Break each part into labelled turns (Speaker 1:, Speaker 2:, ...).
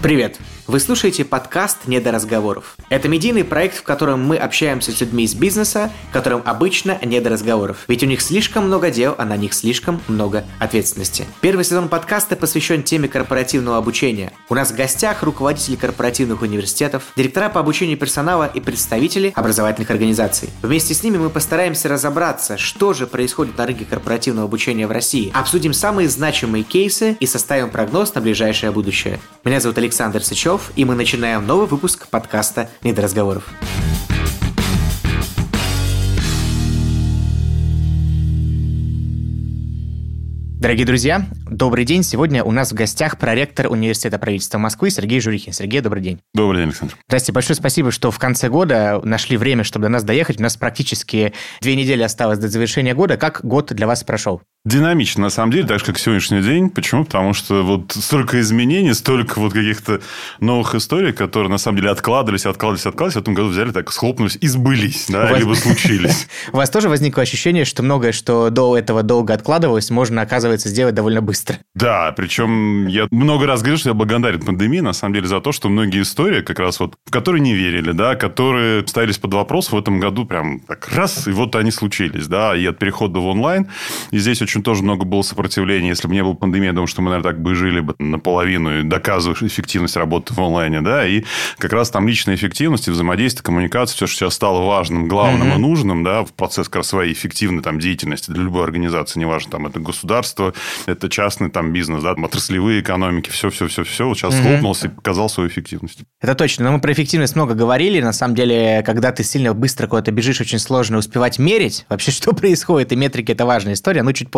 Speaker 1: Привет! Вы слушаете подкаст «Не до разговоров». Это медийный проект, в котором мы общаемся с людьми из бизнеса, которым обычно не до разговоров. Ведь у них слишком много дел, а на них слишком много ответственности. Первый сезон подкаста посвящен теме корпоративного обучения. У нас в гостях руководители корпоративных университетов, директора по обучению персонала и представители образовательных организаций. Вместе с ними мы постараемся разобраться, что же происходит на рынке корпоративного обучения в России, обсудим самые значимые кейсы и составим прогноз на ближайшее будущее. Меня зовут Александр Сычев, и мы начинаем новый выпуск подкаста «Недоразговоров». Дорогие друзья, добрый день. Сегодня у нас в гостях проректор Университета правительства Москвы Сергей Журихин. Сергей, добрый день.
Speaker 2: Добрый день, Александр.
Speaker 1: Здрасте, большое спасибо, что в конце года нашли время, чтобы до нас доехать. У нас практически две недели осталось до завершения года. Как год для вас прошел?
Speaker 2: Динамично, на самом деле, так же, как сегодняшний день. Почему? Потому что вот столько изменений, столько вот каких-то новых историй, которые, на самом деле, откладывались, откладывались, откладывались, в этом году взяли, так схлопнулись и сбылись, да, вас... либо случились.
Speaker 1: У вас тоже возникло ощущение, что многое, что до этого долго откладывалось, можно, оказывается, сделать довольно быстро?
Speaker 2: Да, причем я много раз говорил, что я благодарен пандемии, на самом деле, за то, что многие истории, как раз вот, в которые не верили, да, которые ставились под вопрос в этом году прям так раз, и вот они случились, да, и от перехода в онлайн. И здесь очень тоже много было сопротивления. Если бы не было пандемии, я думаю, что мы, наверное, так бы жили бы наполовину, доказываешь эффективность работы в онлайне, да, и как раз там личная эффективность, взаимодействие, коммуникация, все, что сейчас стало важным, главным mm-hmm. и нужным, да, в процесс как раз своей эффективной там деятельности для любой организации, неважно, там, это государство, это частный там бизнес, да, отраслевые экономики, все-все-все-все, вот сейчас mm-hmm. схлопнулся и показал свою эффективность.
Speaker 1: Это точно, но мы про эффективность много говорили, на самом деле, когда ты сильно быстро куда-то бежишь, очень сложно успевать мерить вообще, что происходит, и метрики – это важная история, но чуть позже.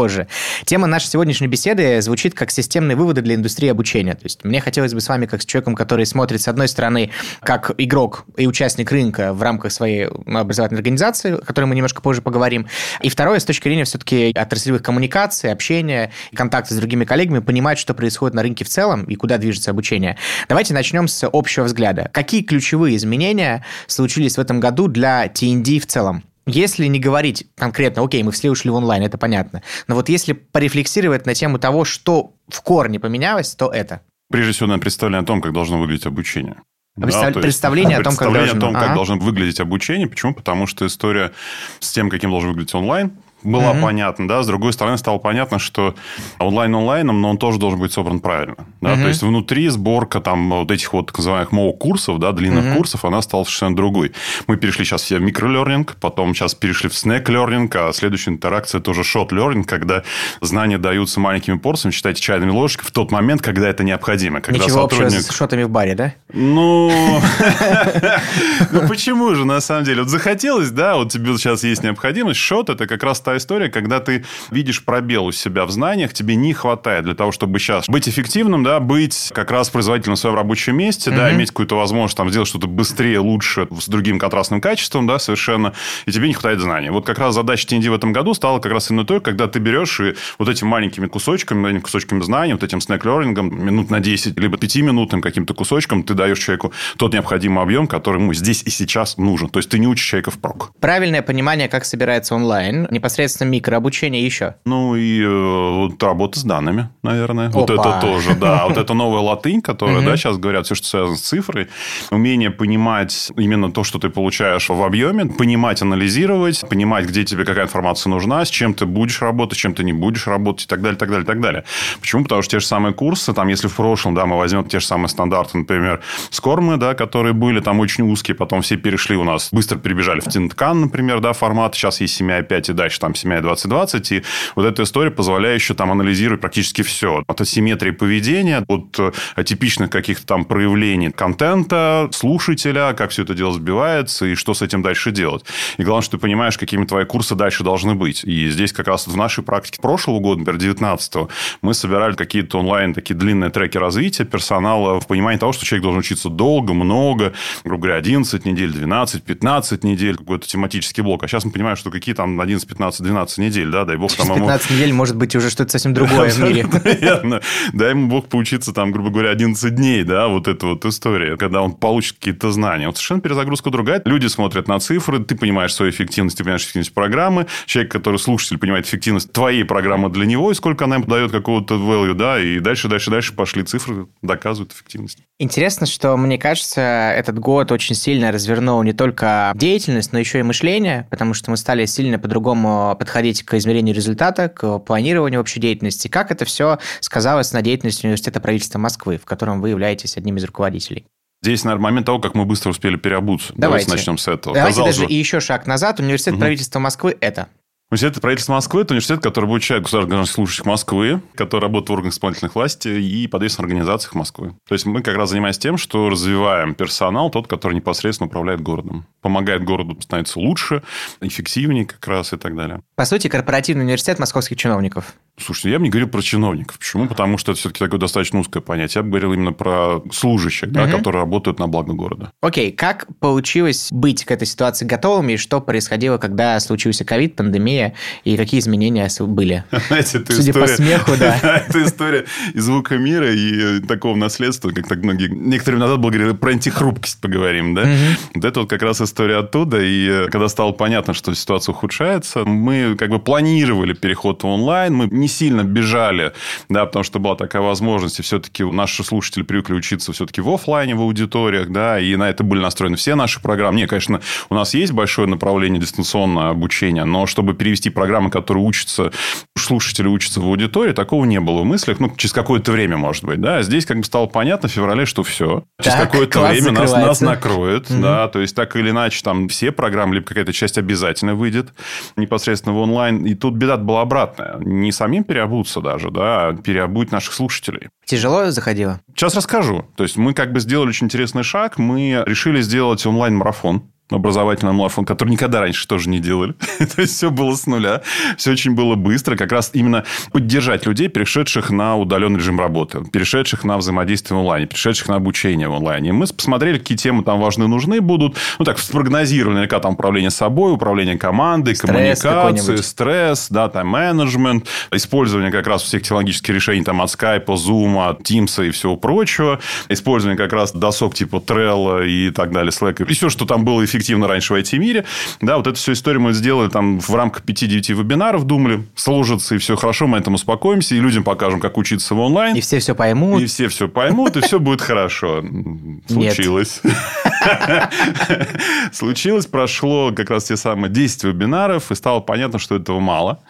Speaker 1: Тема нашей сегодняшней беседы звучит как системные выводы для индустрии обучения. То есть мне хотелось бы с вами, как с человеком, который смотрит, с одной стороны, как игрок и участник рынка в рамках своей образовательной организации, о которой мы немножко позже поговорим, и второе, с точки зрения все-таки отраслевых коммуникаций, общения, контакта с другими коллегами, понимать, что происходит на рынке в целом и куда движется обучение. Давайте начнем с общего взгляда. Какие ключевые изменения случились в этом году для TND в целом? Если не говорить конкретно, окей, мы все ушли в онлайн, это понятно, но вот если порефлексировать на тему того, что в корне поменялось, то это.
Speaker 2: Прежде всего, надо представление о том, как должно выглядеть обучение.
Speaker 1: Представ... Да, представление о том, как,
Speaker 2: должен... о том, как ага. должно выглядеть обучение. Почему? Потому что история с тем, каким должен выглядеть онлайн, была mm-hmm. понятна, да. С другой стороны, стало понятно, что онлайн онлайном, но он тоже должен быть собран правильно. Да? Mm-hmm. То есть, внутри сборка там вот этих вот так называемых МОУ-курсов, да, длинных mm-hmm. курсов, она стала совершенно другой. Мы перешли сейчас все в микролернинг, потом сейчас перешли в снэк-лернинг, а следующая интеракция тоже шот-лернинг, когда знания даются маленькими порциями, считайте, чайными ложками в тот момент, когда это необходимо. Когда
Speaker 1: Ничего сотрудник... общего с шотами в баре, да?
Speaker 2: Ну, ну почему же, на самом деле? Вот захотелось, да, вот тебе сейчас есть необходимость. Шот – это как раз та история, когда ты видишь пробел у себя в знаниях, тебе не хватает для того, чтобы сейчас быть эффективным, да, быть как раз производительным в своем рабочем месте, mm-hmm. да, иметь какую-то возможность там сделать что-то быстрее, лучше, с другим контрастным качеством, да, совершенно, и тебе не хватает знаний. Вот как раз задача TND в этом году стала как раз именно той, когда ты берешь и вот этими маленькими кусочками, маленькими кусочками знаний, вот этим снэк-лернингом, минут на 10, либо 5-минутным каким-то кусочком, ты даешь человеку тот необходимый объем, который ему здесь и сейчас нужен. То есть, ты не учишь человека впрок.
Speaker 1: Правильное понимание, как собирается онлайн, непосредственно микрообучение еще?
Speaker 2: Ну, и э, вот работа с данными, наверное. Опа. Вот это тоже, да. Вот это новая латынь, которая, да, сейчас говорят, все, что связано с цифрой. Умение понимать именно то, что ты получаешь в объеме, понимать, анализировать, понимать, где тебе какая информация нужна, с чем ты будешь работать, с чем ты не будешь работать и так далее, так далее, так далее. Почему? Потому что те же самые курсы, там, если в прошлом, да, мы возьмем те же самые стандарты, например, скормы, да, которые были там очень узкие, потом все перешли у нас, быстро перебежали в Тинткан, например, да, формат, сейчас есть 7.5 и дальше там 7.20 2020. И вот эта история, позволяющая там анализировать практически все. От асимметрии поведения, от э, типичных каких-то там проявлений контента, слушателя, как все это дело сбивается и что с этим дальше делать. И главное, что ты понимаешь, какими твои курсы дальше должны быть. И здесь как раз в нашей практике прошлого года, например, 19 мы собирали какие-то онлайн такие длинные треки развития персонала в понимании того, что человек должен учиться долго, много, грубо говоря, 11 недель, 12, 15 недель, какой-то тематический блок. А сейчас мы понимаем, что какие там 11-15 15-12 недель, да, дай бог.
Speaker 1: Через там 15 ему... недель может быть уже что-то совсем другое в мире.
Speaker 2: Наверное. Дай ему бог поучиться там, грубо говоря, 11 дней, да, вот эта вот история, когда он получит какие-то знания. Вот совершенно перезагрузка другая. Люди смотрят на цифры, ты понимаешь свою эффективность, ты понимаешь эффективность программы. Человек, который слушатель, понимает эффективность твоей программы для него и сколько она им дает какого-то value, да, и дальше, дальше, дальше пошли цифры, доказывают эффективность.
Speaker 1: Интересно, что, мне кажется, этот год очень сильно развернул не только деятельность, но еще и мышление, потому что мы стали сильно по-другому подходить к измерению результата, к планированию общей деятельности. Как это все сказалось на деятельности Университета правительства Москвы, в котором вы являетесь одним из руководителей?
Speaker 2: Здесь, наверное, момент того, как мы быстро успели переобуться.
Speaker 1: Давайте,
Speaker 2: Давайте начнем с этого.
Speaker 1: Давайте Казалось даже бы... и еще шаг назад. Университет угу. правительства Москвы – это?
Speaker 2: Университет правительства Москвы – это университет, который обучает государственных служащих Москвы, который работает в органах исполнительных власти и подвесных организациях Москвы. То есть, мы как раз занимаемся тем, что развиваем персонал, тот, который непосредственно управляет городом. Помогает городу становиться лучше, эффективнее как раз и так далее.
Speaker 1: По сути, корпоративный университет московских чиновников.
Speaker 2: Слушайте, я бы не говорил про чиновников. Почему? Потому что это все-таки такое достаточно узкое понятие. Я бы говорил именно про служащих, угу. да, которые работают на благо города.
Speaker 1: Окей, как получилось быть к этой ситуации готовыми, и что происходило, когда случился ковид, пандемия, и какие изменения были?
Speaker 2: Знаете, это
Speaker 1: Судя
Speaker 2: история...
Speaker 1: по смеху, да.
Speaker 2: это история из звука мира и такого наследства, как так многие... Некоторые назад было говорили, про антихрупкость поговорим, да? Вот это вот как раз история оттуда. И когда стало понятно, что ситуация ухудшается, мы как бы планировали переход в онлайн, мы не сильно бежали, да, потому что была такая возможность, и все-таки наши слушатели привыкли учиться все-таки в офлайне, в аудиториях, да, и на это были настроены все наши программы. Не, конечно, у нас есть большое направление дистанционное обучение, но чтобы перевести программы, которые учатся, слушатели учатся в аудитории, такого не было в мыслях, ну, через какое-то время, может быть, да. Здесь как бы стало понятно в феврале, что все. Через какое-то время нас, нас накроет, угу. да, то есть так или иначе там все программы, либо какая-то часть обязательно выйдет непосредственно в онлайн. И тут беда была обратная. Не самим самим переобуться даже, да, а переобуть наших слушателей.
Speaker 1: Тяжело заходило?
Speaker 2: Сейчас расскажу. То есть, мы как бы сделали очень интересный шаг. Мы решили сделать онлайн-марафон образовательный марафон, который никогда раньше тоже не делали. То есть, все было с нуля. Все очень было быстро. Как раз именно поддержать людей, перешедших на удаленный режим работы, перешедших на взаимодействие в онлайне, перешедших на обучение в онлайне. Мы посмотрели, какие темы там важны, нужны будут. Ну, так, спрогнозировали, наверняка там управление собой, управление командой, стресс коммуникации, стресс, да, менеджмент, использование как раз всех технологических решений там от Skype, Zoom, от Teams и всего прочего, использование как раз досок типа Trello и так далее, Slack, и все, что там было эффективно эффективно раньше в IT-мире. Да, вот эту всю историю мы сделали там в рамках 5-9 вебинаров, думали, сложится, и все хорошо, мы этому успокоимся, и людям покажем, как учиться в онлайн.
Speaker 1: И все все поймут.
Speaker 2: И все все поймут, и все будет хорошо. Случилось. Случилось, прошло как раз те самые 10 вебинаров, и стало понятно, что этого мало,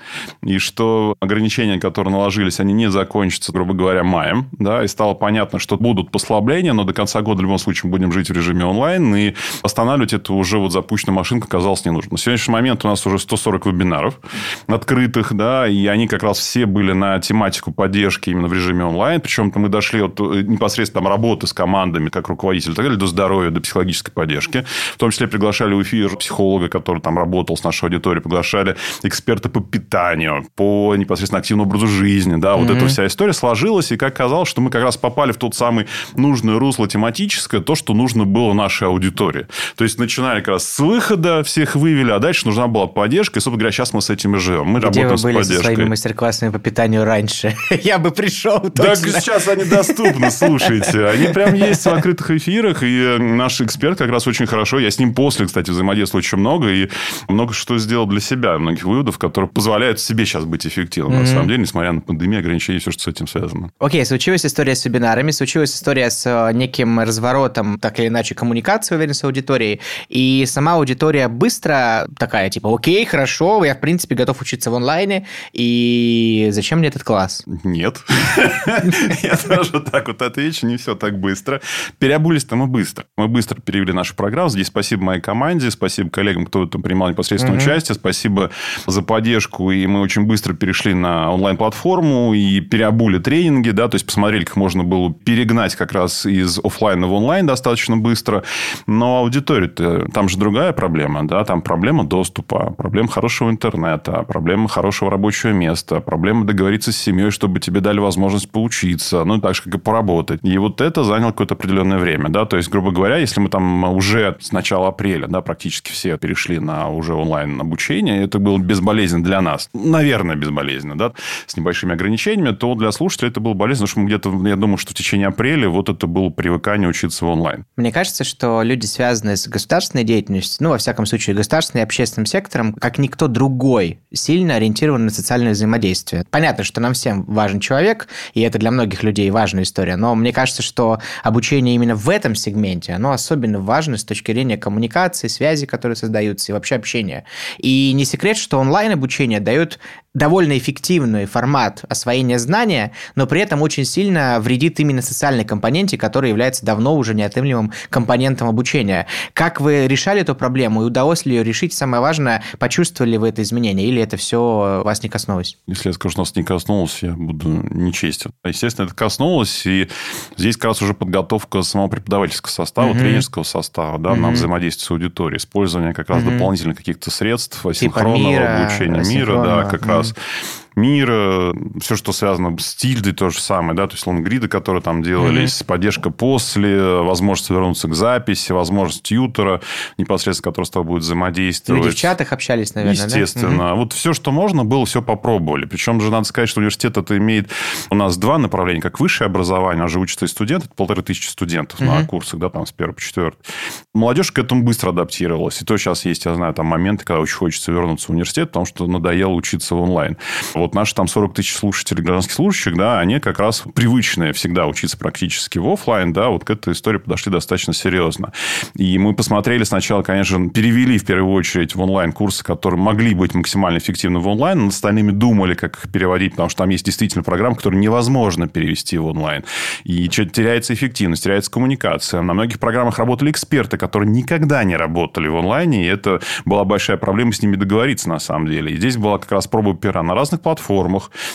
Speaker 2: и что ограничения, которые наложились, они не закончатся, грубо говоря, маем, да, и стало понятно, что будут послабления, но до конца года в любом случае будем жить в режиме онлайн, и останавливать это уже вот запущенная машинка казалось не нужно. На сегодняшний момент у нас уже 140 вебинаров открытых, да, и они как раз все были на тематику поддержки именно в режиме онлайн. Причем мы дошли от э, непосредственно там, работы с командами, как руководитель, так далее, до здоровья, до психологической поддержки. В том числе приглашали в эфир психолога, который там работал с нашей аудиторией, приглашали эксперта по питанию, по непосредственно активному образу жизни. Да, вот mm-hmm. эта вся история сложилась, и как казалось, что мы как раз попали в тот самый нужное русло тематическое, то, что нужно было нашей аудитории. То есть, начинали как раз с выхода, всех вывели, а дальше нужна была поддержка. И, собственно говоря, сейчас мы с этим и живем. Мы
Speaker 1: Где
Speaker 2: работаем
Speaker 1: вы были
Speaker 2: с поддержкой.
Speaker 1: со своими мастер-классами по питанию раньше? Я бы пришел
Speaker 2: точно. Так сейчас они доступны, слушайте. Они прям есть в открытых эфирах. И наш эксперт как раз очень хорошо. Я с ним после, кстати, взаимодействую очень много. И много что сделал для себя. Многих выводов, которые позволяют себе сейчас быть эффективным. Mm-hmm. На самом деле, несмотря на пандемию, ограничения, все, что с этим связано.
Speaker 1: Окей, okay, случилась история с вебинарами. Случилась история с э, неким разворотом, так или иначе, коммуникации, уверен, с аудиторией. И сама аудитория быстро такая, типа, окей, хорошо, я, в принципе, готов учиться в онлайне, и зачем мне этот класс?
Speaker 2: Нет. Я тоже так вот отвечу, не все так быстро. Переобулись-то мы быстро. Мы быстро перевели нашу программу. Здесь спасибо моей команде, спасибо коллегам, кто там принимал непосредственное участие, спасибо за поддержку, и мы очень быстро перешли на онлайн-платформу и переобули тренинги, да, то есть посмотрели, как можно было перегнать как раз из офлайна в онлайн достаточно быстро. Но аудитория-то там же другая проблема, да, там проблема доступа, проблема хорошего интернета, проблема хорошего рабочего места, проблема договориться с семьей, чтобы тебе дали возможность поучиться, ну, так же, как и поработать. И вот это заняло какое-то определенное время, да, то есть, грубо говоря, если мы там уже с начала апреля, да, практически все перешли на уже онлайн обучение. Это было безболезненно для нас. Наверное, безболезненно, да, с небольшими ограничениями. То для слушателей это было болезненно, потому что мы где-то, я думаю, что в течение апреля вот это было привыкание учиться в онлайн.
Speaker 1: Мне кажется, что люди, связанные с государственной деятельностью, ну, во всяком случае, государственным и общественным сектором, как никто другой, сильно ориентированы на социальное взаимодействие. Понятно, что нам всем важен человек, и это для многих людей важная история, но мне кажется, что обучение именно в этом сегменте, оно особенно важно с точки зрения коммуникации, связи, которые создаются, и вообще общения. И не секрет, что онлайн-обучение дает довольно эффективный формат освоения знания, но при этом очень сильно вредит именно социальной компоненте, которая является давно уже неотъемлемым компонентом обучения. Как вы решали эту проблему и удалось ли ее решить? Самое важное, почувствовали ли вы это изменение или это все вас не коснулось?
Speaker 2: Если я скажу, что нас не коснулось, я буду нечестен. Естественно, это коснулось, и здесь как раз уже подготовка самого преподавательского состава, угу. тренерского состава, да, угу. на взаимодействие с аудиторией, использование как раз угу. дополнительных каких-то средств, асинхронного типа мира, обучения мира, да, как угу. раз мира, все, что связано с тильдой, то же самое, да, то есть лонгриды, которые там делались, mm-hmm. поддержка после, возможность вернуться к записи, возможность тьютера, непосредственно, который с тобой будет взаимодействовать.
Speaker 1: Люди в чатах общались, наверное,
Speaker 2: Естественно. Да? Mm-hmm. Вот все, что можно было, все попробовали. Причем же надо сказать, что университет это имеет у нас два направления, как высшее образование, нас же учатся и студенты, это полторы тысячи студентов mm-hmm. на курсах, да, там с первого по четвертый. Молодежь к этому быстро адаптировалась. И то сейчас есть, я знаю, там моменты, когда очень хочется вернуться в университет, потому что надоело учиться в онлайн. Вот наши там 40 тысяч слушателей, гражданских служащих, да, они как раз привычные всегда учиться практически в офлайн, да, вот к этой истории подошли достаточно серьезно. И мы посмотрели сначала, конечно, перевели в первую очередь в онлайн курсы, которые могли быть максимально эффективны в онлайн, над остальными думали, как их переводить, потому что там есть действительно программы, которые невозможно перевести в онлайн. И теряется эффективность, теряется коммуникация. На многих программах работали эксперты, которые никогда не работали в онлайне, и это была большая проблема с ними договориться на самом деле. И здесь была как раз проба пера на разных платформах,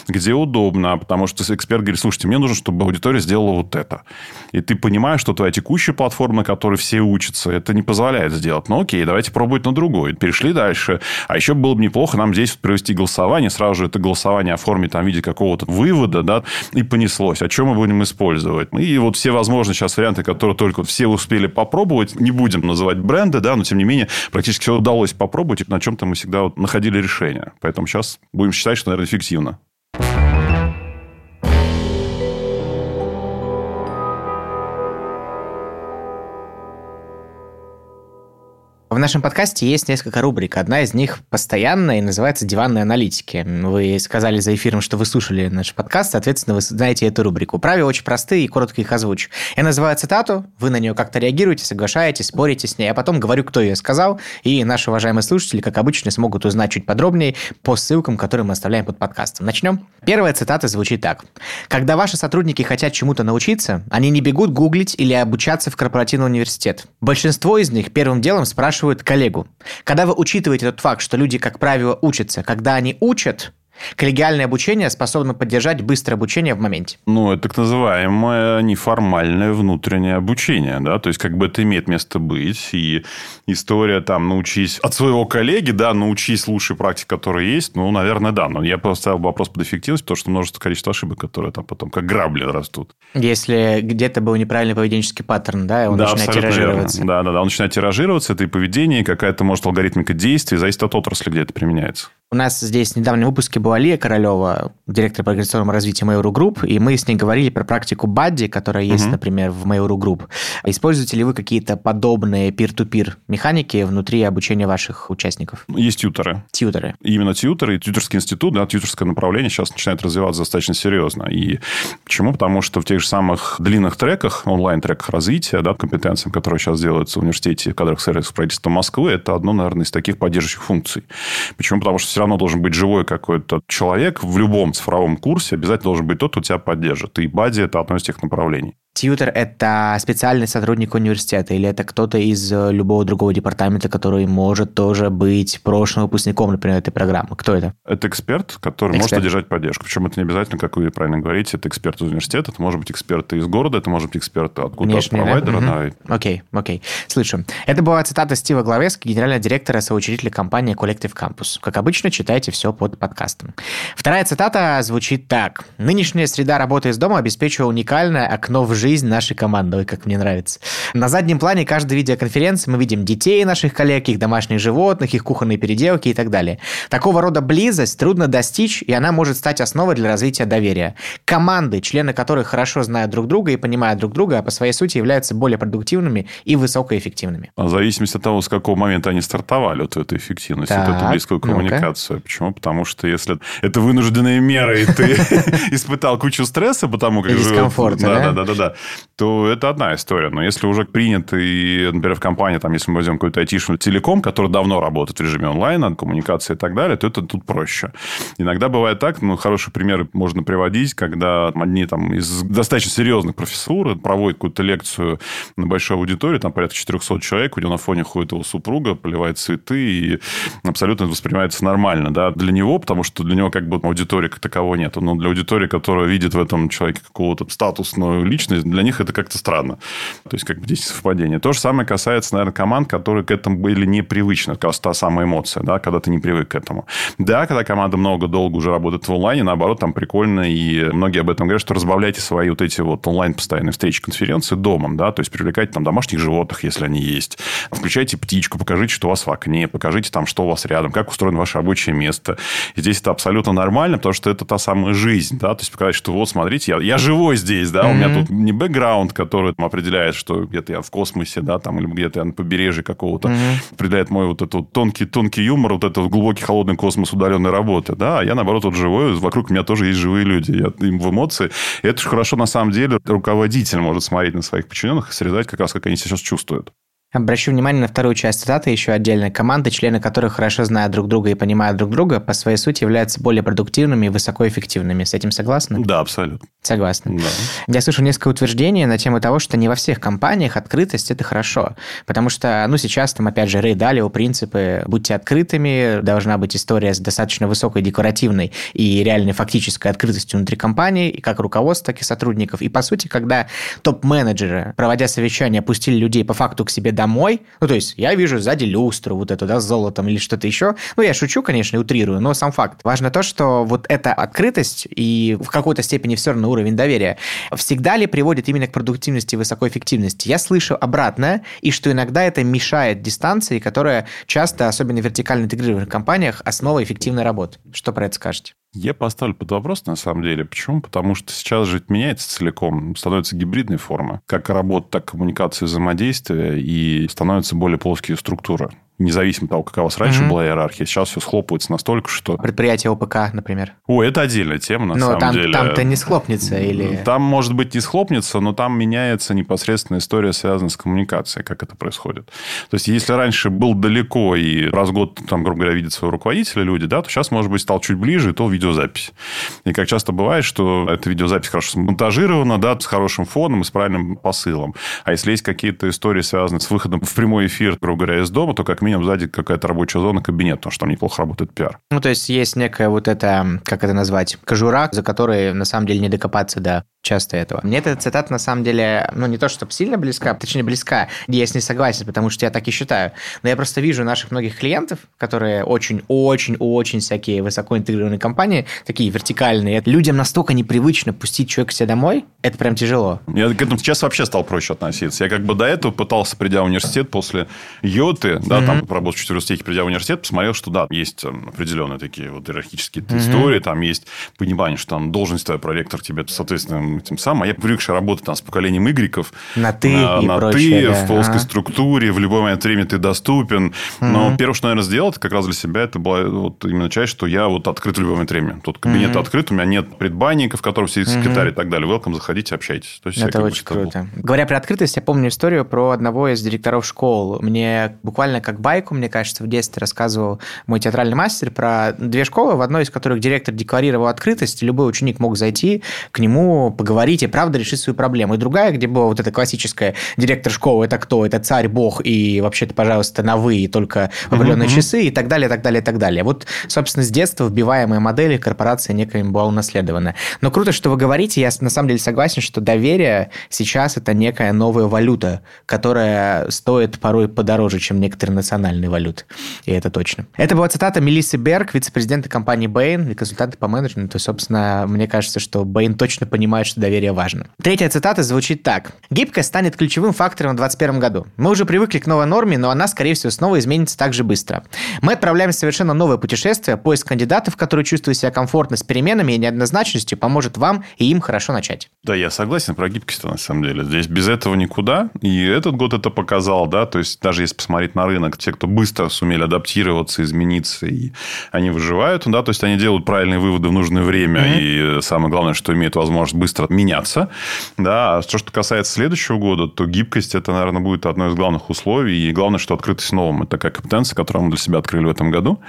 Speaker 2: где удобно, потому что эксперт говорит, слушайте, мне нужно, чтобы аудитория сделала вот это. И ты понимаешь, что твоя текущая платформа, на которой все учатся, это не позволяет сделать. Ну, окей, давайте пробовать на другой. Перешли дальше. А еще было бы неплохо нам здесь провести голосование, сразу же это голосование оформить там в виде какого-то вывода, да, и понеслось. О чем мы будем использовать? И вот все возможные сейчас варианты, которые только все успели попробовать, не будем называть бренды, да, но тем не менее практически все удалось попробовать, и на чем-то мы всегда вот находили решение. Поэтому сейчас будем считать, что, наверное, эффективно.
Speaker 1: В нашем подкасте есть несколько рубрик. Одна из них постоянная и называется «Диванные аналитики». Вы сказали за эфиром, что вы слушали наш подкаст, соответственно, вы знаете эту рубрику. Правила очень простые и коротко их озвучу. Я называю цитату, вы на нее как-то реагируете, соглашаетесь, спорите с ней, а потом говорю, кто ее сказал, и наши уважаемые слушатели, как обычно, смогут узнать чуть подробнее по ссылкам, которые мы оставляем под подкастом. Начнем. Первая цитата звучит так. «Когда ваши сотрудники хотят чему-то научиться, они не бегут гуглить или обучаться в корпоративный университет. Большинство из них первым делом спрашивают, спрашивают коллегу. Когда вы учитываете тот факт, что люди, как правило, учатся, когда они учат, Коллегиальное обучение способно поддержать быстрое обучение в моменте.
Speaker 2: Ну, это так называемое неформальное внутреннее обучение, да, то есть как бы это имеет место быть, и история там научись от своего коллеги, да, научись лучшей практике, которая есть, ну, наверное, да, но я поставил вопрос под эффективность, потому что множество количества ошибок, которые там потом как грабли растут.
Speaker 1: Если где-то был неправильный поведенческий паттерн, да, он да, начинает тиражироваться.
Speaker 2: Верно. Да, да, да, он начинает тиражироваться, это и поведение, и какая-то, может, алгоритмика действий, зависит от отрасли, где это применяется.
Speaker 1: У нас здесь в недавнем выпуске была Лия Королева, директор по организационному развитию Mail.ru Group, и мы с ней говорили про практику Бадди, которая есть, uh-huh. например, в Mail.ru Group. Используете ли вы какие-то подобные peer-to-peer механики внутри обучения ваших участников?
Speaker 2: Есть тьютеры.
Speaker 1: Тьютеры.
Speaker 2: Именно тьютеры, и тьютерский институт, да, тьютерское направление сейчас начинает развиваться достаточно серьезно. И почему? Потому что в тех же самых длинных треках, онлайн-треках развития, да, компетенциям, которые сейчас делаются в университете в кадрах сервисов правительства Москвы, это одно, наверное, из таких поддерживающих функций. Почему? Потому что все равно должен быть живой какой-то человек в любом цифровом курсе, обязательно должен быть тот, кто тебя поддержит. И бади – это одно из тех направлений.
Speaker 1: Тьютер – это специальный сотрудник университета или это кто-то из э, любого другого департамента, который может тоже быть прошлым выпускником, например, этой программы? Кто это?
Speaker 2: Это эксперт, который эксперт. может одержать поддержку. Причем это не обязательно, как вы правильно говорите, это эксперт из университета, это может быть эксперт из города, это может быть эксперт откуда-то от провайдера. Да?
Speaker 1: Угу. Да. Окей, окей. Слышу. Это была цитата Стива Главески, генерального директора соучредителя компании Collective Campus. Как обычно, читайте все под подкастом. Вторая цитата звучит так. «Нынешняя среда работы из дома обеспечивает уникальное окно в жизнь жизнь нашей команды. Ой, как мне нравится. На заднем плане каждой видеоконференции мы видим детей наших коллег, их домашних животных, их кухонные переделки и так далее. Такого рода близость трудно достичь, и она может стать основой для развития доверия. Команды, члены которых хорошо знают друг друга и понимают друг друга, а по своей сути являются более продуктивными и высокоэффективными.
Speaker 2: А в зависимости от того, с какого момента они стартовали, вот эту эффективность, так, вот эту близкую коммуникацию. Почему? Потому что если это вынужденные меры, и ты испытал кучу стресса, потому как...
Speaker 1: Дискомфорта,
Speaker 2: да? Да, да, да, то это одна история. Но если уже принято, и, например, в компании, там, если мы возьмем какой-то айтишный телеком, который давно работает в режиме онлайна, коммуникации и так далее, то это тут проще. Иногда бывает так, ну, хороший пример можно приводить, когда одни там из достаточно серьезных профессур проводят какую-то лекцию на большой аудитории, там порядка 400 человек, у него на фоне ходит его супруга, поливает цветы, и абсолютно воспринимается нормально, да, для него, потому что для него как бы аудитории как такового нет. Но для аудитории, которая видит в этом человеке какого-то статусную личность, для них это как-то странно. То есть, как бы здесь совпадение. То же самое касается, наверное, команд, которые к этому были непривычны. Как раз та самая эмоция, да, когда ты не привык к этому. Да, когда команда много, долго уже работает в онлайне, наоборот, там прикольно, и многие об этом говорят, что разбавляйте свои вот эти вот онлайн постоянные встречи, конференции домом, да, то есть привлекайте там домашних животных, если они есть, включайте птичку, покажите, что у вас в окне, покажите там, что у вас рядом, как устроено ваше рабочее место. И здесь это абсолютно нормально, потому что это та самая жизнь, да, то есть показать, что вот, смотрите, я, я живой здесь, да, mm-hmm. у меня тут не бэкграунд, который там, определяет, что где-то я в космосе, да, там, или где-то я на побережье какого-то, mm-hmm. определяет мой вот этот тонкий, тонкий юмор, вот этот глубокий холодный космос удаленной работы, да, а я, наоборот, вот живой, вокруг меня тоже есть живые люди, я им в эмоции. И это же хорошо, на самом деле, руководитель может смотреть на своих подчиненных и срезать как раз, как они сейчас чувствуют.
Speaker 1: Обращу внимание на вторую часть цитаты еще отдельно. Команды, члены которых хорошо знают друг друга и понимают друг друга, по своей сути являются более продуктивными и высокоэффективными. С этим согласны?
Speaker 2: Да, абсолютно.
Speaker 1: Согласны. Да. Я слышал несколько утверждений на тему того, что не во всех компаниях открытость – это хорошо. Потому что, ну, сейчас там, опять же, Рэй Далио, принципы «будьте открытыми», должна быть история с достаточно высокой декоративной и реальной фактической открытостью внутри компании, и как руководства, так и сотрудников. И, по сути, когда топ-менеджеры, проводя совещание, пустили людей по факту к себе домой, домой, ну, то есть я вижу сзади люстру вот эту, да, с золотом или что-то еще. Ну, я шучу, конечно, и утрирую, но сам факт. Важно то, что вот эта открытость и в какой-то степени все равно уровень доверия всегда ли приводит именно к продуктивности и высокой эффективности? Я слышу обратное, и что иногда это мешает дистанции, которая часто, особенно в вертикально интегрированных компаниях, основа эффективной работы. Что про это скажете?
Speaker 2: Я поставлю под вопрос, на самом деле. Почему? Потому что сейчас это меняется целиком. Становится гибридной форма. Как работа, так коммуникация, взаимодействие. И становятся более плоские структуры независимо от того, какая у вас раньше угу. была иерархия, сейчас все схлопывается настолько, что...
Speaker 1: Предприятие ОПК, например.
Speaker 2: О, это отдельная тема, на но самом
Speaker 1: там,
Speaker 2: деле.
Speaker 1: там-то не схлопнется или...
Speaker 2: Там, может быть, не схлопнется, но там меняется непосредственно история, связанная с коммуникацией, как это происходит. То есть, если раньше был далеко и раз в год, там, грубо говоря, видят своего руководителя люди, да, то сейчас, может быть, стал чуть ближе, и то видеозапись. И как часто бывает, что эта видеозапись хорошо смонтажирована, да, с хорошим фоном и с правильным посылом. А если есть какие-то истории, связанные с выходом в прямой эфир, грубо говоря, из дома, то как минимум сзади какая-то рабочая зона, кабинет, потому что там неплохо работает пиар.
Speaker 1: Ну, то есть, есть некая вот эта, как это назвать, кожура, за которой, на самом деле, не докопаться до часто этого. Мне эта цитата, на самом деле, ну, не то, чтобы сильно близка, точнее, близка. Я с ней согласен, потому что я так и считаю. Но я просто вижу наших многих клиентов, которые очень-очень-очень всякие высокоинтегрированные компании, такие вертикальные. Людям настолько непривычно пустить человека себе домой, это прям тяжело.
Speaker 2: Я к этому сейчас вообще стал проще относиться. Я как бы до этого пытался, придя в университет после Йоты, да, mm-hmm. там поработать в университете, придя в университет, посмотрел, что да, есть эм, определенные такие вот иерархические mm-hmm. истории, там есть понимание, что там должность твоя проректор тебе, соответственно, этим самым. А я привыкший работать там, с поколением игреков.
Speaker 1: На ты на,
Speaker 2: и на
Speaker 1: прочее,
Speaker 2: ты,
Speaker 1: да.
Speaker 2: в плоской а. структуре, в любой момент времени ты доступен. Угу. Но первое, что, наверное, сделал, как раз для себя, это была вот именно часть, что я вот открыт в любой момент времени. Тут кабинет угу. открыт, у меня нет предбанника, в котором сидит угу. секретарь и так далее. Welcome, заходите, общайтесь.
Speaker 1: То есть, это очень круто. Был. Говоря про открытость, я помню историю про одного из директоров школ. Мне буквально как байку, мне кажется, в детстве рассказывал мой театральный мастер про две школы, в одной из которых директор декларировал открытость, любой ученик мог зайти к нему, поговорить и правда решить свою проблему. И другая, где была вот эта классическая директор школы, это кто? Это царь, бог, и вообще-то, пожалуйста, на вы, и только в определенные uh-huh. часы, и так далее, так далее, так далее. Вот, собственно, с детства вбиваемая модель корпорации некоим была унаследована. Но круто, что вы говорите, я на самом деле согласен, что доверие сейчас это некая новая валюта, которая стоит порой подороже, чем некоторые национальные валюты. И это точно. Это была цитата Мелиссы Берг, вице-президента компании Bain и консультанта по менеджменту. Собственно, мне кажется, что Bain точно понимает, что что доверие важно. Третья цитата звучит так. «Гибкость станет ключевым фактором в 2021 году. Мы уже привыкли к новой норме, но она, скорее всего, снова изменится так же быстро. Мы отправляемся в совершенно новое путешествие. Поиск кандидатов, которые чувствуют себя комфортно с переменами и неоднозначностью, поможет вам и им хорошо начать».
Speaker 2: Да, я согласен про гибкость, на самом деле. Здесь без этого никуда. И этот год это показал, да, то есть даже если посмотреть на рынок, те, кто быстро сумели адаптироваться, измениться, и они выживают, да, то есть они делают правильные выводы в нужное время, mm-hmm. и самое главное, что имеют возможность быстро меняться, да, а то, что касается следующего года, то гибкость это, наверное, будет одно из главных условий, и главное, что открытость новым, это такая компетенция, которую мы для себя открыли в этом году,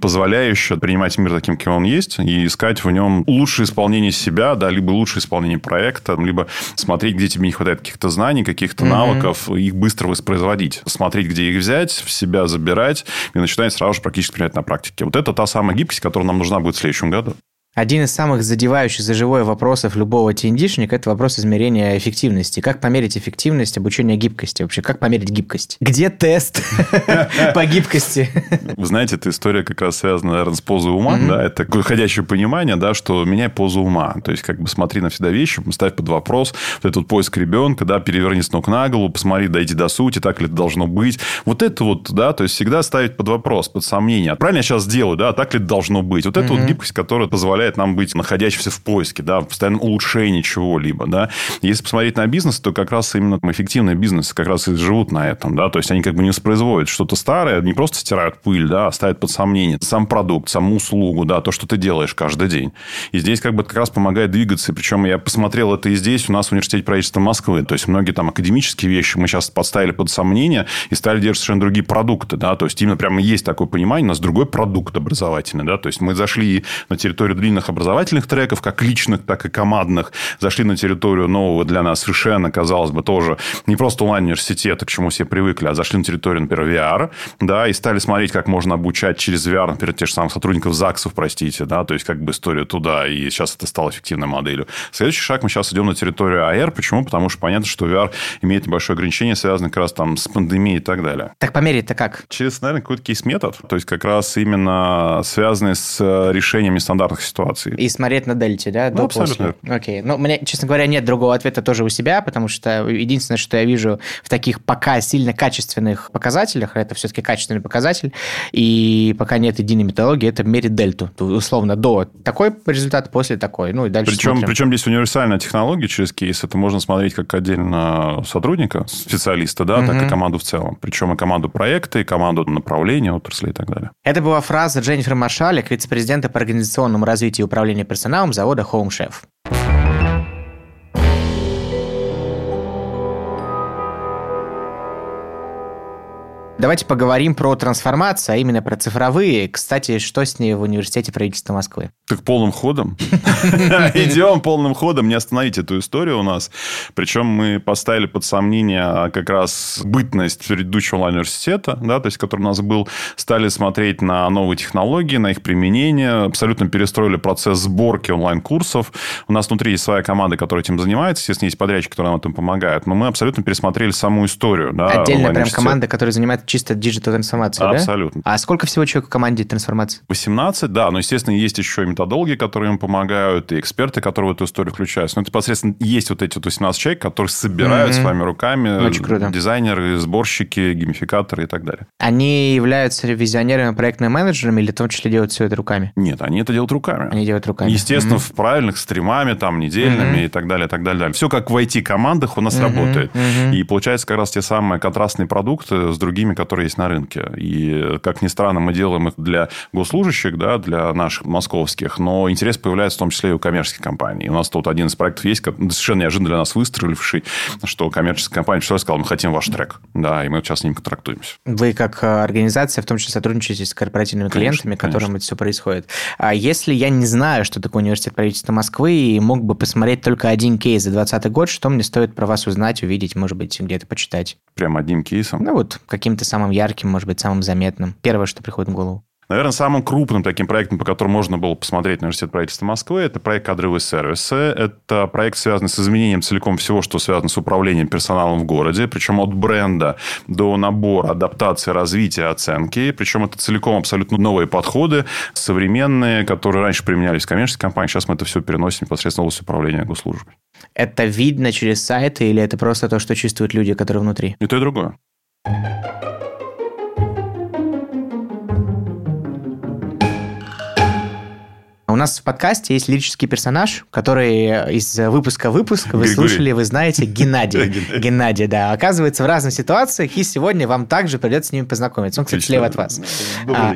Speaker 2: позволяющая принимать мир таким, каким он есть, и искать в нем лучшее исполнение себя, да, либо лучшее исполнение проекта, либо смотреть, где тебе не хватает каких-то знаний, каких-то mm-hmm. навыков, их быстро воспроизводить, смотреть, где их взять, в себя забирать и начинать сразу же практически применять на практике. Вот это та самая гибкость, которая нам нужна будет в следующем году.
Speaker 1: Один из самых задевающих за живое вопросов любого TND-шника – это вопрос измерения эффективности. Как померить эффективность обучения гибкости? Вообще, как померить гибкость? Где тест по гибкости?
Speaker 2: Вы знаете, эта история как раз связана, наверное, с позой ума. Да, это такое ходящее понимание, да, что меняй позу ума. То есть, как бы смотри на всегда вещи, ставь под вопрос. Вот этот поиск ребенка, да, переверни с ног на голову, посмотри, дойди до сути, так ли это должно быть. Вот это вот, да, то есть, всегда ставить под вопрос, под сомнение. Правильно я сейчас делаю, да, так ли это должно быть? Вот это вот гибкость, которая позволяет позволяет нам быть находящимся в поиске, да, в постоянном улучшении чего-либо, да. Если посмотреть на бизнес, то как раз именно эффективные бизнесы как раз и живут на этом, да, то есть они как бы не воспроизводят что-то старое, не просто стирают пыль, да, а ставят под сомнение сам продукт, саму услугу, да, то, что ты делаешь каждый день. И здесь как бы как раз помогает двигаться. Причем я посмотрел это и здесь, у нас в университете правительства Москвы. То есть, многие там академические вещи мы сейчас подставили под сомнение и стали делать совершенно другие продукты, да, то есть, именно прямо есть такое понимание, у нас другой продукт образовательный, да, то есть, мы зашли на территорию длинных образовательных треков, как личных, так и командных, зашли на территорию нового для нас совершенно, казалось бы, тоже не просто онлайн-университета, к чему все привыкли, а зашли на территорию, например, VR, да, и стали смотреть, как можно обучать через VR, например, тех же самых сотрудников ЗАГСов, простите, да, то есть, как бы история туда, и сейчас это стало эффективной моделью. Следующий шаг, мы сейчас идем на территорию AR, почему? Потому что понятно, что VR имеет небольшое ограничение, связанное как раз там с пандемией и так далее.
Speaker 1: Так померить-то как?
Speaker 2: Через, наверное, какой-то кейс-метод, то есть, как раз именно связанный с э, решением нестандартных ситуаций
Speaker 1: и смотреть на дельте, да,
Speaker 2: ну, до абсолютно.
Speaker 1: после. Окей. Ну, у меня, честно говоря, нет другого ответа тоже у себя, потому что единственное, что я вижу в таких пока сильно качественных показателях, это все-таки качественный показатель, и пока нет единой методологии, это мерить дельту. Условно, до такой результат, после такой. Ну, и дальше
Speaker 2: причем,
Speaker 1: смотрим.
Speaker 2: причем здесь универсальная технология через кейс. Это можно смотреть как отдельно сотрудника, специалиста, да, угу. так и команду в целом. Причем и команду проекта, и команду направления, отрасли и так далее.
Speaker 1: Это была фраза Дженнифер Маршалик, вице-президента по организационному развитию и управлению управления персоналом завода Home Chef. Давайте поговорим про трансформацию, а именно про цифровые. Кстати, что с ней в университете правительства Москвы?
Speaker 2: Так полным ходом. Идем полным ходом, не остановить эту историю у нас. Причем мы поставили под сомнение как раз бытность предыдущего онлайн-университета, да, то есть, который у нас был, стали смотреть на новые технологии, на их применение, абсолютно перестроили процесс сборки онлайн-курсов. У нас внутри есть своя команда, которая этим занимается, естественно, есть подрядчики, которые нам этим помогают, но мы абсолютно пересмотрели саму историю. Да,
Speaker 1: Отдельная прям команда, которая занимается чисто digital трансформацией,
Speaker 2: Абсолютно.
Speaker 1: Да? А сколько всего человек в команде трансформации?
Speaker 2: 18, да. Но, естественно, есть еще и методологи, которые им помогают, и эксперты, которые в эту историю включаются. Но это непосредственно есть вот эти вот 18 человек, которые собирают mm-hmm. своими руками
Speaker 1: Очень круто.
Speaker 2: дизайнеры, сборщики, геймификаторы и так далее.
Speaker 1: Они являются визионерами, проектными менеджерами или в том числе делают все это руками?
Speaker 2: Нет, они это делают руками.
Speaker 1: Они делают руками.
Speaker 2: Естественно, mm-hmm. в правильных стримами, там, недельными mm-hmm. и так далее, и так далее. Все как в IT-командах у нас mm-hmm. работает. Mm-hmm. И получается как раз те самые контрастные продукты с другими, которые есть на рынке. И, как ни странно, мы делаем их для госслужащих, да, для наших московских, но интерес появляется в том числе и у коммерческих компаний. У нас тут один из проектов есть, совершенно неожиданно для нас выстреливший, что коммерческая компания и сказала, мы хотим ваш трек. Да, и мы сейчас с ним контрактуемся.
Speaker 1: Вы как э, организация в том числе сотрудничаете с корпоративными конечно, клиентами, конечно. которым это все происходит. А если я не знаю, что такое университет правительства Москвы, и мог бы посмотреть только один кейс за 2020 год, что мне стоит про вас узнать, увидеть, может быть, где-то почитать?
Speaker 2: Прям одним кейсом?
Speaker 1: Ну вот, каким-то самым ярким может быть, самым заметным? Первое, что приходит в голову.
Speaker 2: Наверное, самым крупным таким проектом, по которому можно было посмотреть на университет правительства Москвы, это проект «Кадровые сервисы». Это проект, связанный с изменением целиком всего, что связано с управлением персоналом в городе, причем от бренда до набора, адаптации, развития, оценки. Причем это целиком абсолютно новые подходы, современные, которые раньше применялись в коммерческих компаниях. Сейчас мы это все переносим непосредственно в область управления госслужбой.
Speaker 1: Это видно через сайты или это просто то, что чувствуют люди, которые внутри?
Speaker 2: И то, и другое.
Speaker 1: У нас в подкасте есть лирический персонаж, который из выпуска в выпуск вы Григорий. слушали, вы знаете, Геннадий. Геннадий, да. Оказывается, в разных ситуациях, и сегодня вам также придется с ним познакомиться. Он, кстати, слева от вас. А,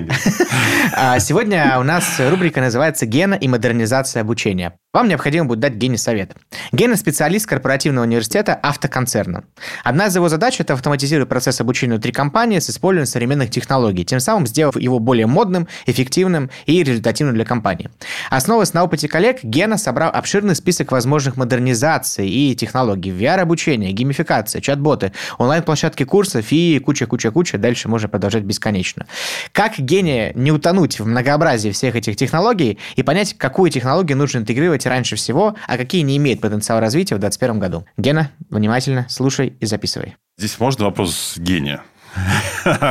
Speaker 1: а, сегодня у нас рубрика называется «Гена и модернизация обучения». Вам необходимо будет дать Гене совет. Гена – специалист корпоративного университета автоконцерна. Одна из его задач – это автоматизировать процесс обучения внутри компании с использованием современных технологий, тем самым сделав его более модным, эффективным и результативным для компании. Основываясь на опыте коллег, Гена собрал обширный список возможных модернизаций и технологий. VR-обучение, геймификация, чат-боты, онлайн-площадки курсов и куча-куча-куча. Дальше можно продолжать бесконечно. Как Гене не утонуть в многообразии всех этих технологий и понять, какую технологию нужно интегрировать раньше всего, а какие не имеют потенциал развития в 2021 году? Гена, внимательно слушай и записывай.
Speaker 2: Здесь можно вопрос гения?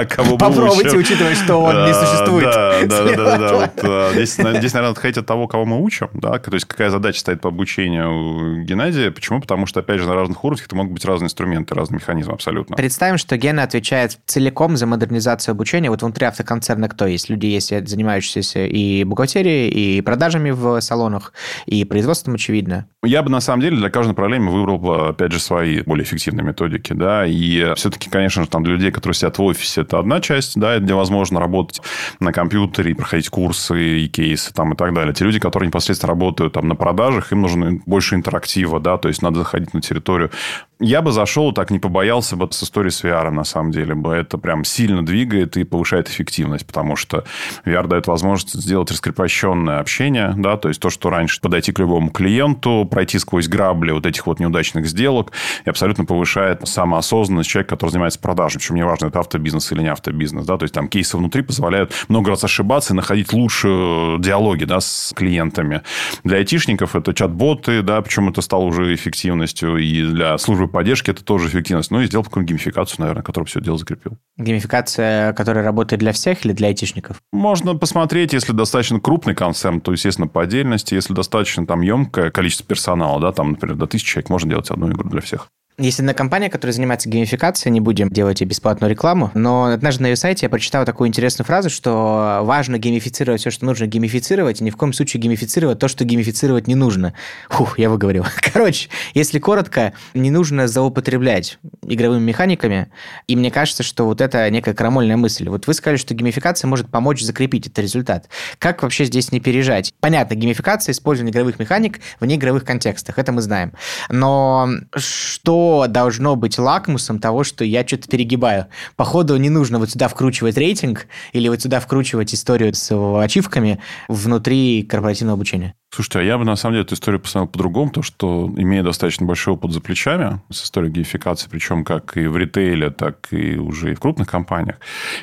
Speaker 1: Кого Попробуйте, учитывая, что он не существует.
Speaker 2: Да, да, да, да. Вот, а, здесь, наверное, отходить от того, кого мы учим, да, то есть какая задача стоит по обучению Геннадия. Почему? Потому что, опять же, на разных уровнях это могут быть разные инструменты, разные механизмы абсолютно.
Speaker 1: Представим, что Гена отвечает целиком за модернизацию обучения. Вот внутри автоконцерна кто есть? Люди есть, занимающиеся и бухгалтерией, и продажами в салонах, и производством, очевидно.
Speaker 2: Я бы, на самом деле, для каждой проблемы выбрал, опять же, свои более эффективные методики, да, и все-таки, конечно же, там для людей, которые сидят в офисе, это одна часть, да, где возможно работать на компьютере, проходить курсы и кейсы там и так далее. Те люди, которые непосредственно работают там на продажах, им нужно больше интерактива, да, то есть надо заходить на территорию я бы зашел, так не побоялся бы с историей с VR, на самом деле. бы Это прям сильно двигает и повышает эффективность, потому что VR дает возможность сделать раскрепощенное общение, да, то есть то, что раньше подойти к любому клиенту, пройти сквозь грабли вот этих вот неудачных сделок и абсолютно повышает самоосознанность человека, который занимается продажей. Причем неважно, это автобизнес или не автобизнес, да, то есть там кейсы внутри позволяют много раз ошибаться и находить лучшие диалоги, да, с клиентами. Для айтишников это чат-боты, да, причем это стало уже эффективностью и для службы службы поддержки это тоже эффективность. Ну и сделал какую-нибудь геймификацию, наверное, которая все дело закрепил.
Speaker 1: Геймификация, которая работает для всех или для айтишников?
Speaker 2: Можно посмотреть, если достаточно крупный концерн, то, естественно, по отдельности. Если достаточно там емкое количество персонала, да, там, например, до тысячи человек, можно делать одну игру для всех.
Speaker 1: Если на компания, которая занимается геймификацией, не будем делать ей бесплатную рекламу, но однажды на ее сайте я прочитал такую интересную фразу, что важно геймифицировать все, что нужно геймифицировать, и ни в коем случае геймифицировать то, что геймифицировать не нужно. Фух, я выговорил. Короче, если коротко, не нужно злоупотреблять игровыми механиками, и мне кажется, что вот это некая крамольная мысль. Вот вы сказали, что геймификация может помочь закрепить этот результат. Как вообще здесь не пережать? Понятно, геймификация, использование игровых механик в неигровых контекстах, это мы знаем. Но что должно быть лакмусом того, что я что-то перегибаю. Походу, не нужно вот сюда вкручивать рейтинг или вот сюда вкручивать историю с ачивками внутри корпоративного обучения.
Speaker 2: Слушайте, а я бы на самом деле эту историю посмотрел по-другому, то что имея достаточно большой опыт за плечами с историей геймификации, причем как и в ритейле, так и уже и в крупных компаниях,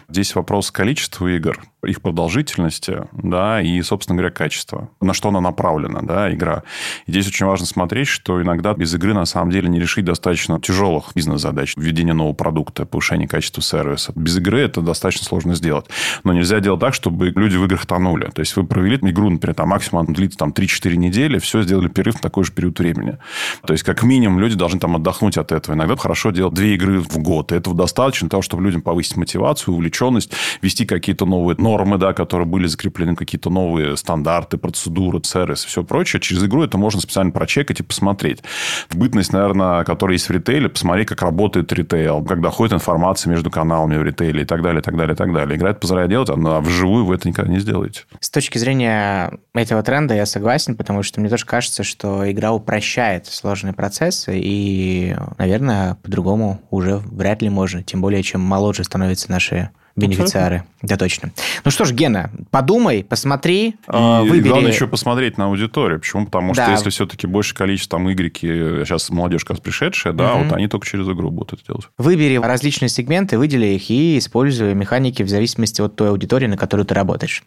Speaker 2: здесь вопрос количества игр, их продолжительности, да, и, собственно говоря, качества. На что она направлена, да, игра. И здесь очень важно смотреть, что иногда без игры на самом деле не решить достаточно тяжелых бизнес-задач, введение нового продукта, повышение качества сервиса. Без игры это достаточно сложно сделать. Но нельзя делать так, чтобы люди в играх тонули. То есть вы провели игру, например, там максимум длится там 3-4 недели, все сделали перерыв на такой же период времени. То есть, как минимум, люди должны там отдохнуть от этого. Иногда хорошо делать две игры в год. И этого достаточно для того, чтобы людям повысить мотивацию, увлеченность, ввести какие-то новые нормы, да, которые были закреплены, какие-то новые стандарты, процедуры, сервисы, все прочее. Через игру это можно специально прочекать и посмотреть. В бытность, наверное, которая есть в ритейле, посмотреть, как работает ритейл, как доходит информация между каналами в ритейле и так далее, и так далее, и так далее. Игра это позволяет делать, а вживую вы это никогда не сделаете.
Speaker 1: С точки зрения этого тренда я согласен согласен, потому что мне тоже кажется, что игра упрощает сложные процессы, и, наверное, по-другому уже вряд ли можно, тем более, чем моложе становятся наши бенефициары. Да, точно. Ну что ж, Гена, подумай, посмотри,
Speaker 2: э, И выбери... главное еще посмотреть на аудиторию. Почему? Потому что да. если все-таки больше количество там игреки, сейчас молодежь как раз пришедшая, да, угу. вот они только через игру будут это делать.
Speaker 1: Выбери различные сегменты, выдели их и используй механики в зависимости от той аудитории, на которую ты работаешь.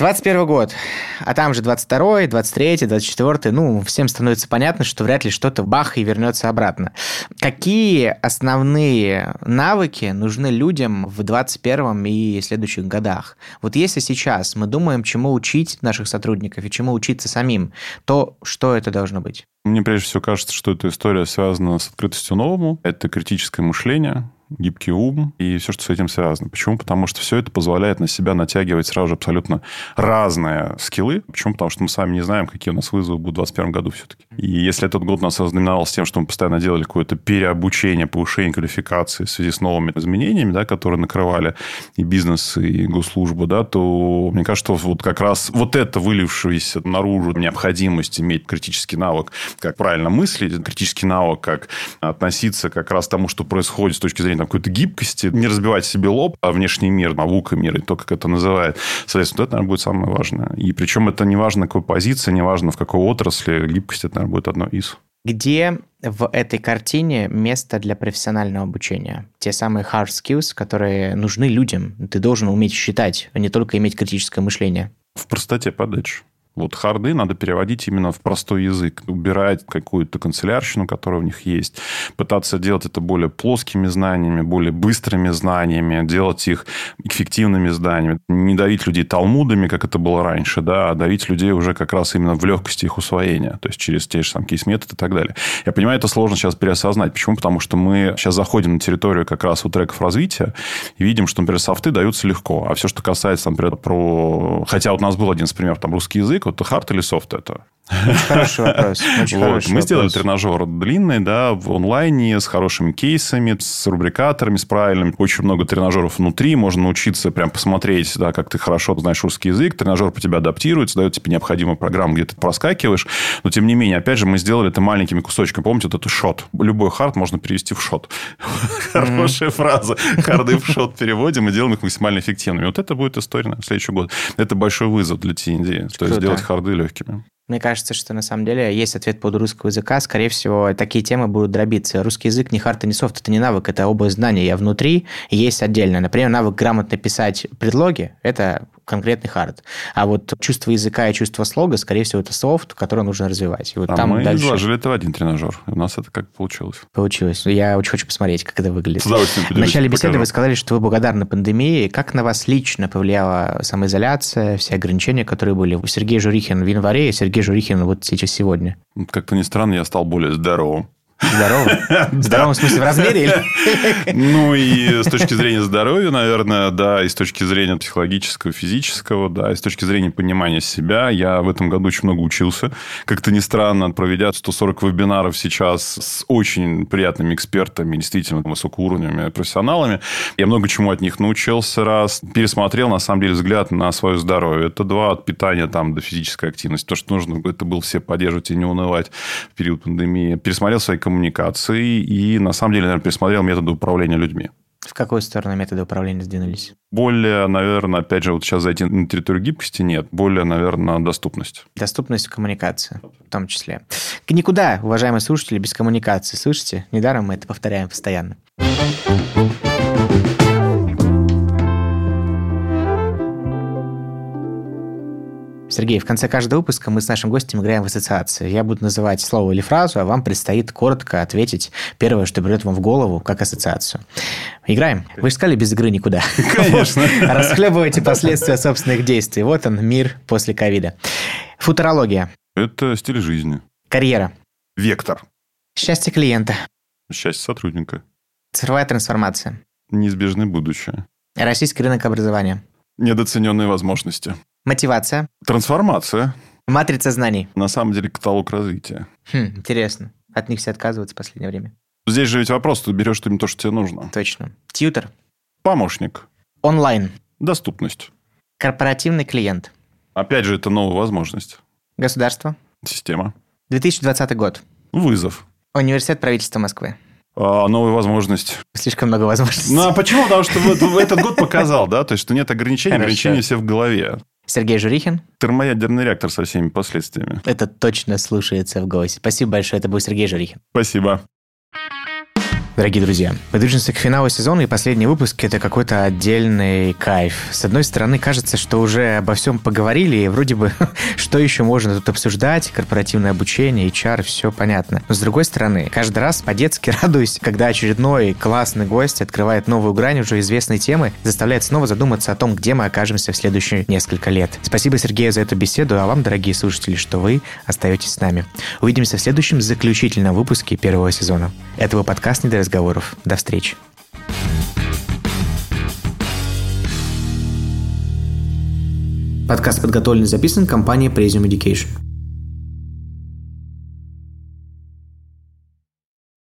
Speaker 1: 21 год, а там же 22 23 24 ну, всем становится понятно, что вряд ли что-то бах и вернется обратно. Какие основные навыки нужны людям в 21 и следующих годах? Вот если сейчас мы думаем, чему учить наших сотрудников и чему учиться самим, то что это должно быть?
Speaker 2: Мне прежде всего кажется, что эта история связана с открытостью новому. Это критическое мышление, гибкий ум и все, что с этим связано. Почему? Потому что все это позволяет на себя натягивать сразу же абсолютно разные скиллы. Почему? Потому что мы сами не знаем, какие у нас вызовы будут в 2021 году все-таки. И если этот год нас ознаменовался тем, что мы постоянно делали какое-то переобучение, повышение квалификации в связи с новыми изменениями, да, которые накрывали и бизнес, и госслужбу, да, то мне кажется, что вот как раз вот это вылившееся наружу необходимость иметь критический навык, как правильно мыслить, критический навык, как относиться как раз к тому, что происходит с точки зрения там, какой-то гибкости, не разбивать себе лоб, а внешний мир, наука мир, и то, как это называет. Соответственно, это, наверное, будет самое важное. И причем это не важно, какой позиции, не важно, в какой отрасли, гибкость, это, наверное, будет одно из.
Speaker 1: Где в этой картине место для профессионального обучения? Те самые hard skills, которые нужны людям. Ты должен уметь считать, а не только иметь критическое мышление.
Speaker 2: В простоте подачи. Вот харды надо переводить именно в простой язык, убирать какую-то канцелярщину, которая у них есть, пытаться делать это более плоскими знаниями, более быстрыми знаниями, делать их эффективными знаниями, не давить людей талмудами, как это было раньше, да, а давить людей уже как раз именно в легкости их усвоения, то есть через те же самые кейс-методы и так далее. Я понимаю, это сложно сейчас переосознать. Почему? Потому что мы сейчас заходим на территорию как раз у треков развития и видим, что, например, софты даются легко, а все, что касается, например, про... Хотя вот у нас был один пример, там, русский язык, вот хард или софт это?
Speaker 1: Очень хороший вопрос. Очень вот.
Speaker 2: хороший Мы сделали тренажер длинный, да, в онлайне, с хорошими кейсами, с рубрикаторами, с правильными. Очень много тренажеров внутри. Можно научиться прям посмотреть, да, как ты хорошо знаешь русский язык. Тренажер по тебе адаптируется, дает тебе необходимую программу, где ты проскакиваешь. Но, тем не менее, опять же, мы сделали это маленькими кусочками. Помните, вот это shot. Любой hard можно перевести в shot. Хорошая фраза. Hard ы в shot переводим и делаем их максимально эффективными. Вот это будет история на следующий год. Это большой вызов для T&D. То есть, сделать hard ы легкими.
Speaker 1: Мне кажется, что на самом деле есть ответ под русского языка. Скорее всего, такие темы будут дробиться. Русский язык не hard и не софт, это не навык, это область знаний. Я внутри есть отдельно. Например, навык грамотно писать предлоги – это конкретный hard. А вот чувство языка и чувство слога, скорее всего, это софт, который нужно развивать. И вот
Speaker 2: а там мы дальше... изложили это в один тренажер. У нас это как получилось?
Speaker 1: Получилось. Я очень хочу посмотреть, как это выглядит. В начале беседы покажу. вы сказали, что вы благодарны пандемии. Как на вас лично повлияла самоизоляция, все ограничения, которые были? Сергей Журихин в январе и Сергей Журихин вот сейчас сегодня.
Speaker 2: Как-то не странно, я стал более
Speaker 1: здоровым. Здоровым в смысле в размере?
Speaker 2: Ну, и с точки зрения здоровья, наверное, да, и с точки зрения психологического, физического, да, и с точки зрения понимания себя. Я в этом году очень много учился. Как-то не странно, проведя 140 вебинаров сейчас с очень приятными экспертами, действительно высокоуровневыми профессионалами, я много чему от них научился раз. Пересмотрел, на самом деле, взгляд на свое здоровье. Это два от питания там до физической активности. То, что нужно, это был все поддерживать и не унывать в период пандемии. Пересмотрел свои коммуникации и, на самом деле, наверное, пересмотрел методы управления людьми.
Speaker 1: В какую сторону методы управления сдвинулись?
Speaker 2: Более, наверное, опять же, вот сейчас зайти на территорию гибкости нет. Более, наверное, доступность.
Speaker 1: Доступность коммуникации в том числе. Никуда, уважаемые слушатели, без коммуникации. Слышите? Недаром мы это повторяем постоянно. Сергей, в конце каждого выпуска мы с нашим гостем играем в ассоциации. Я буду называть слово или фразу, а вам предстоит коротко ответить первое, что придет вам в голову, как ассоциацию. Играем? Вы же сказали, без игры никуда.
Speaker 2: Конечно.
Speaker 1: Расхлебывайте последствия собственных действий. Вот он, мир после ковида. Футурология.
Speaker 2: Это стиль жизни.
Speaker 1: Карьера.
Speaker 2: Вектор.
Speaker 1: Счастье клиента.
Speaker 2: Счастье сотрудника.
Speaker 1: Цифровая трансформация.
Speaker 2: Неизбежное будущее.
Speaker 1: Российский рынок образования.
Speaker 2: Недооцененные возможности.
Speaker 1: Мотивация.
Speaker 2: Трансформация.
Speaker 1: Матрица знаний.
Speaker 2: На самом деле каталог развития.
Speaker 1: Хм, интересно. От них все отказываются в последнее время.
Speaker 2: Здесь же ведь вопрос, ты берешь именно то, что тебе нужно.
Speaker 1: Точно. Тьютер.
Speaker 2: Помощник.
Speaker 1: Онлайн.
Speaker 2: Доступность.
Speaker 1: Корпоративный клиент.
Speaker 2: Опять же, это новая возможность.
Speaker 1: Государство.
Speaker 2: Система.
Speaker 1: 2020 год.
Speaker 2: Вызов.
Speaker 1: Университет правительства Москвы.
Speaker 2: А, новая возможность.
Speaker 1: Слишком много возможностей.
Speaker 2: Ну, а почему? Потому что вот этот год показал, да, то есть, что нет ограничений, Хорошо. ограничения все в голове.
Speaker 1: Сергей Журихин.
Speaker 2: Термоядерный реактор со всеми последствиями.
Speaker 1: Это точно слушается в голосе. Спасибо большое, это был Сергей Журихин.
Speaker 2: Спасибо.
Speaker 1: Дорогие друзья, мы движемся к финалу сезона, и последний выпуск — это какой-то отдельный кайф. С одной стороны, кажется, что уже обо всем поговорили, и вроде бы, что еще можно тут обсуждать? Корпоративное обучение, HR, все понятно. Но с другой стороны, каждый раз по-детски радуюсь, когда очередной классный гость открывает новую грань уже известной темы, заставляет снова задуматься о том, где мы окажемся в следующие несколько лет. Спасибо Сергею за эту беседу, а вам, дорогие слушатели, что вы остаетесь с нами. Увидимся в следующем заключительном выпуске первого сезона. Этого подкаста не разговоров. До встречи. Подкаст подготовлен и записан компанией Presium Education.